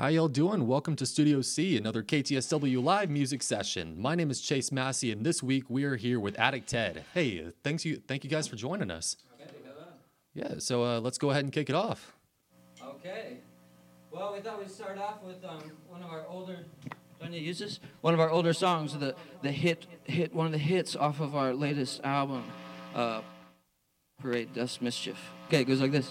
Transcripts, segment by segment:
How y'all doing? Welcome to Studio C, another KTSW live music session. My name is Chase Massey, and this week we are here with Addict Ted. Hey, uh, thanks you, thank you guys for joining us. Yeah, so uh, let's go ahead and kick it off. Okay. Well, we thought we'd start off with um, one of our older. Do I need to use this? One of our older songs, the the hit hit one of the hits off of our latest album, uh, Parade Dust Mischief. Okay, it goes like this.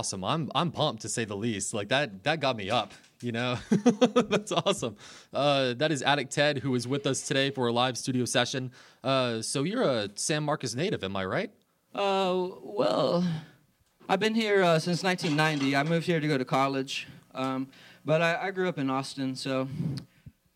Awesome. I'm I'm pumped to say the least. Like that that got me up. You know, that's awesome. Uh, that is Addict Ted who is with us today for a live studio session. Uh, so you're a San Marcos native, am I right? Uh, well, I've been here uh, since 1990. I moved here to go to college, um, but I, I grew up in Austin, so.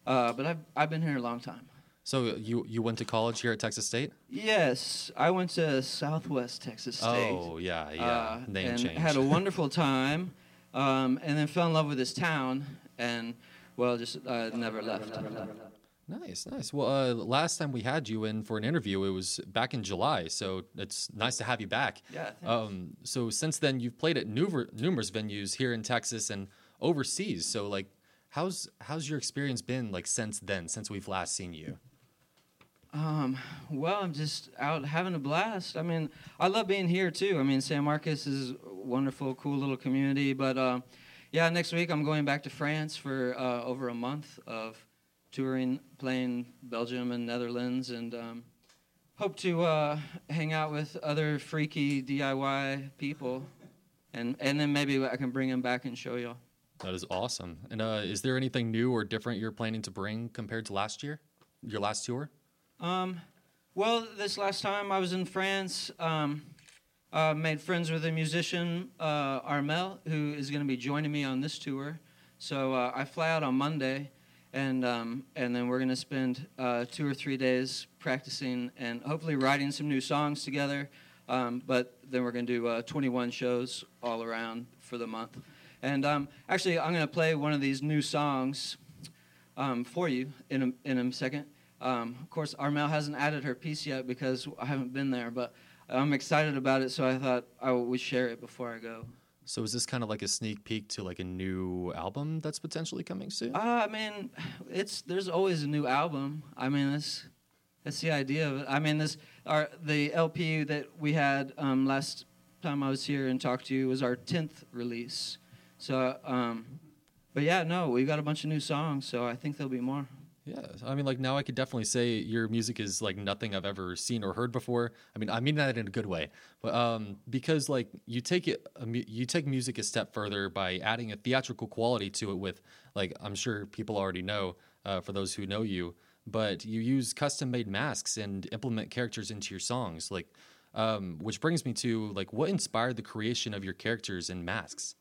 Uh, but I've I've been here a long time. So you you went to college here at Texas State? Yes, I went to Southwest Texas State. Oh yeah, yeah. uh, Name and change. had a wonderful time, um, and then fell in love with this town, and well, just uh, never left. Nice, nice. Well, uh, last time we had you in for an interview, it was back in July, so it's nice to have you back. Yeah. Um, so since then, you've played at numer- numerous venues here in Texas and overseas. So, like, how's how's your experience been like since then, since we've last seen you? Um, well, I'm just out having a blast. I mean, I love being here too. I mean, San Marcos is a wonderful, cool little community. But uh, yeah, next week I'm going back to France for uh, over a month of touring, playing Belgium and Netherlands, and um, hope to uh, hang out with other freaky DIY people, and and then maybe I can bring them back and show y'all. That is awesome. And uh, is there anything new or different you're planning to bring compared to last year, your last tour? Um, well, this last time I was in France, um, made friends with a musician, uh, Armel, who is going to be joining me on this tour. So uh, I fly out on Monday, and um, and then we're going to spend uh, two or three days practicing and hopefully writing some new songs together. Um, but then we're going to do uh, 21 shows all around for the month. And um, actually, I'm going to play one of these new songs um, for you in a, in a second. Um, of course, Armel hasn't added her piece yet because I haven't been there, but I'm excited about it, so I thought I would share it before I go. So is this kind of like a sneak peek to like a new album that's potentially coming soon? Uh, I mean, it's there's always a new album. I mean, that's that's the idea of it. I mean, this our the LP that we had um, last time I was here and talked to you was our tenth release. So, um, but yeah, no, we've got a bunch of new songs, so I think there'll be more. Yeah, I mean, like now I could definitely say your music is like nothing I've ever seen or heard before. I mean, I mean that in a good way, but um, because like you take it, you take music a step further by adding a theatrical quality to it. With like, I'm sure people already know uh, for those who know you, but you use custom-made masks and implement characters into your songs. Like, um, which brings me to like, what inspired the creation of your characters and masks?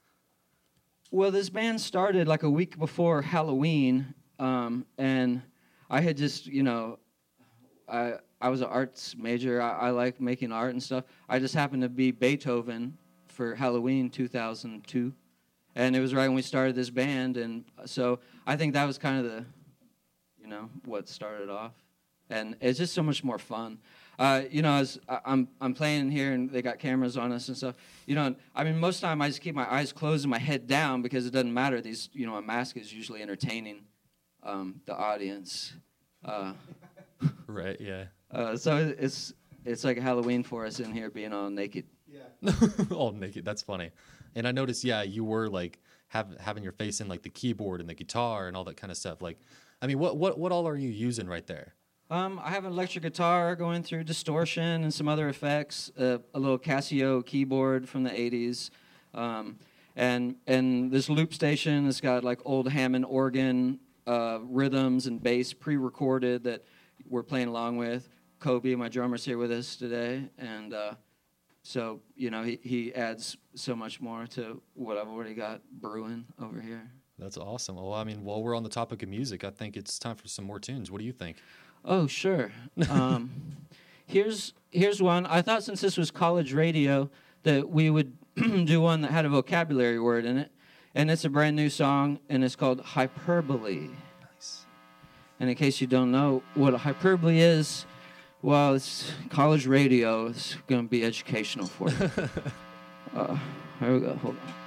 Well, this band started like a week before Halloween, um, and I had just, you know, I I was an arts major. I, I like making art and stuff. I just happened to be Beethoven for Halloween 2002, and it was right when we started this band, and so I think that was kind of the, you know, what started off, and it's just so much more fun. Uh, you know, as I'm I'm playing here and they got cameras on us and stuff. You know, I mean, most time I just keep my eyes closed and my head down because it doesn't matter. These, you know, a mask is usually entertaining um, the audience. Uh, Right? Yeah. uh, so it's it's like Halloween for us in here being all naked. Yeah. all naked. That's funny. And I noticed, yeah, you were like have having your face in like the keyboard and the guitar and all that kind of stuff. Like, I mean, what what what all are you using right there? Um, I have an electric guitar going through distortion and some other effects. Uh, a little Casio keyboard from the '80s, um, and and this loop station has got like old Hammond organ uh, rhythms and bass pre-recorded that we're playing along with. Kobe, my drummer's here with us today, and uh, so you know he, he adds so much more to what I've already got brewing over here. That's awesome. Well, I mean, while we're on the topic of music, I think it's time for some more tunes. What do you think? Oh, sure. um, here's here's one. I thought since this was college radio that we would do one that had a vocabulary word in it, and it's a brand new song, and it's called hyperbole. Nice. And in case you don't know what a hyperbole is, well, it's college radio. It's going to be educational for you. uh, here we go. Hold on.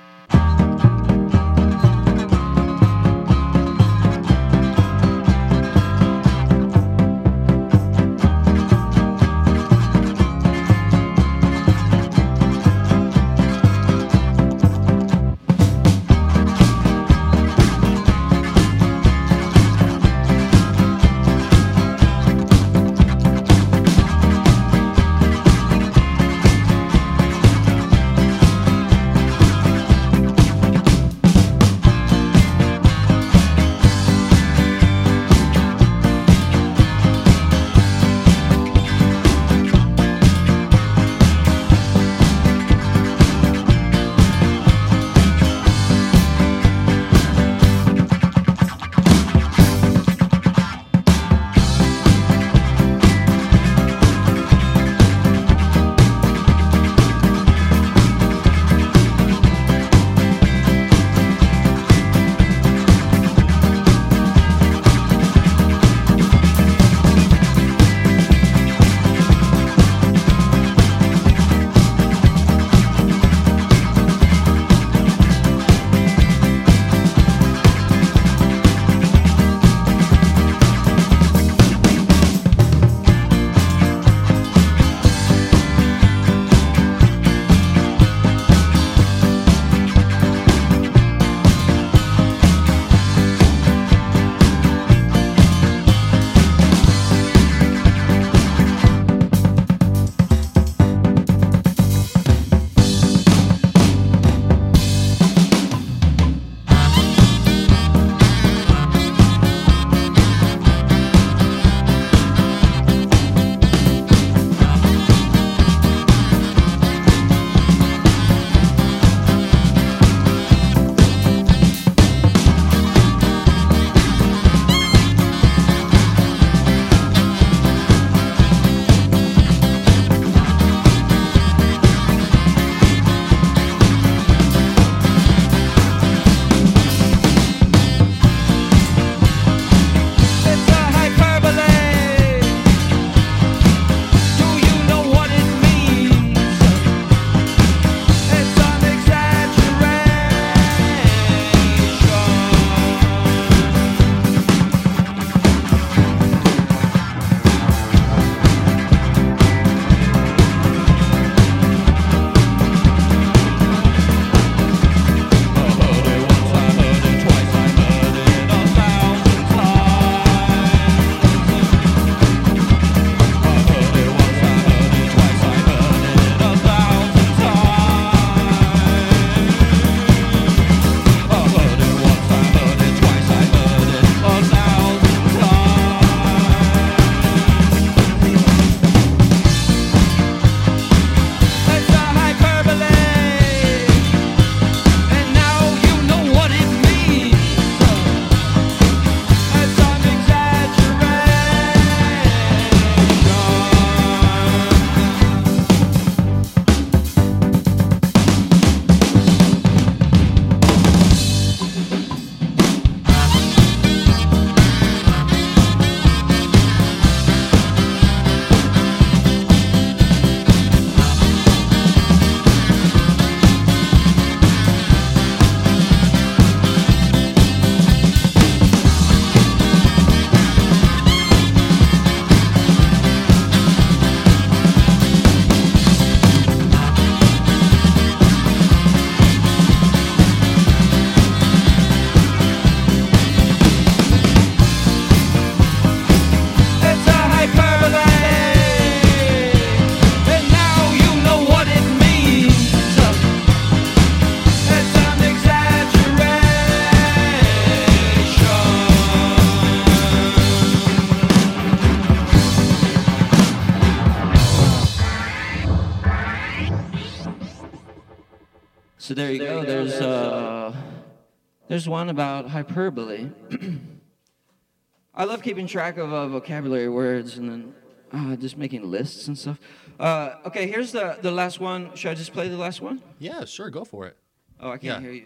There's one about hyperbole. I love keeping track of uh, vocabulary words and then uh, just making lists and stuff. Uh, okay, here's the the last one. Should I just play the last one? Yeah, sure, go for it. Oh, I can't Yeah. hear you.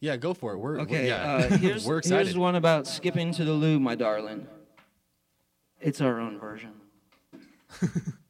Yeah, go for it. We're we're- Okay, yeah. uh, here's we're excited. here's one about skipping to the loo, my darling. It's our own version.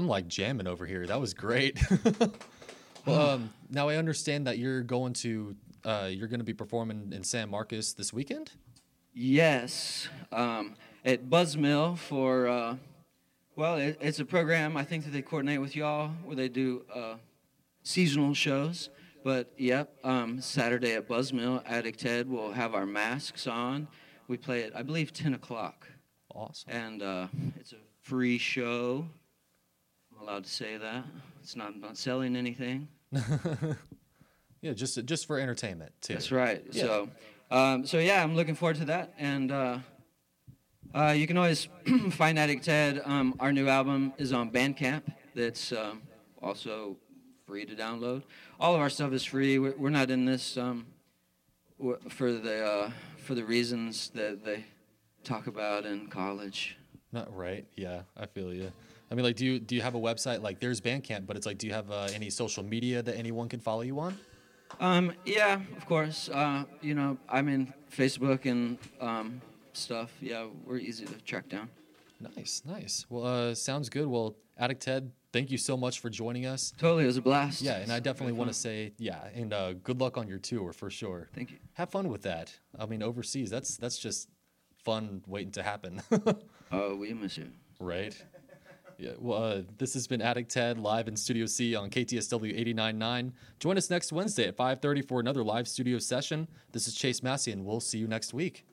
I'm like jamming over here. That was great. well, um, now I understand that you're going to uh, you're going to be performing in San Marcos this weekend. Yes, um, at Buzzmill for uh, well, it, it's a program I think that they coordinate with y'all where they do uh, seasonal shows. But yep, um, Saturday at Buzzmill, Addict Ted will have our masks on. We play at I believe 10 o'clock, Awesome. and uh, it's a free show. I'm allowed to say that. It's not I'm not selling anything. Yeah, just just for entertainment too. That's right. Yeah. So, um, so yeah, I'm looking forward to that. And uh, uh, you can always find Addict Ted. Um, our new album is on Bandcamp. That's um, also free to download. All of our stuff is free. We're, we're not in this um, for the uh, for the reasons that they talk about in college. Not right. Yeah, I feel you. I mean, like, do you do you have a website? Like, there's Bandcamp, but it's like, do you have uh, any social media that anyone can follow you on? Um, yeah, of course. Uh, you know, I'm in Facebook and um, stuff. Yeah, we're easy to track down. Nice, nice. Well, uh, sounds good. Well, Addict Ted, thank you so much for joining us. Totally, it was a blast. Yeah, and I definitely want to say, yeah, and uh, good luck on your tour for sure. Thank you. Have fun with that. I mean, overseas, that's that's just fun waiting to happen, Oh, we miss you. right? Yeah. Well, uh, this has been Addict Ted live in Studio C on KTSW 89.9. Join us next Wednesday at 5:30 for another live studio session. This is Chase Massey, and we'll see you next week.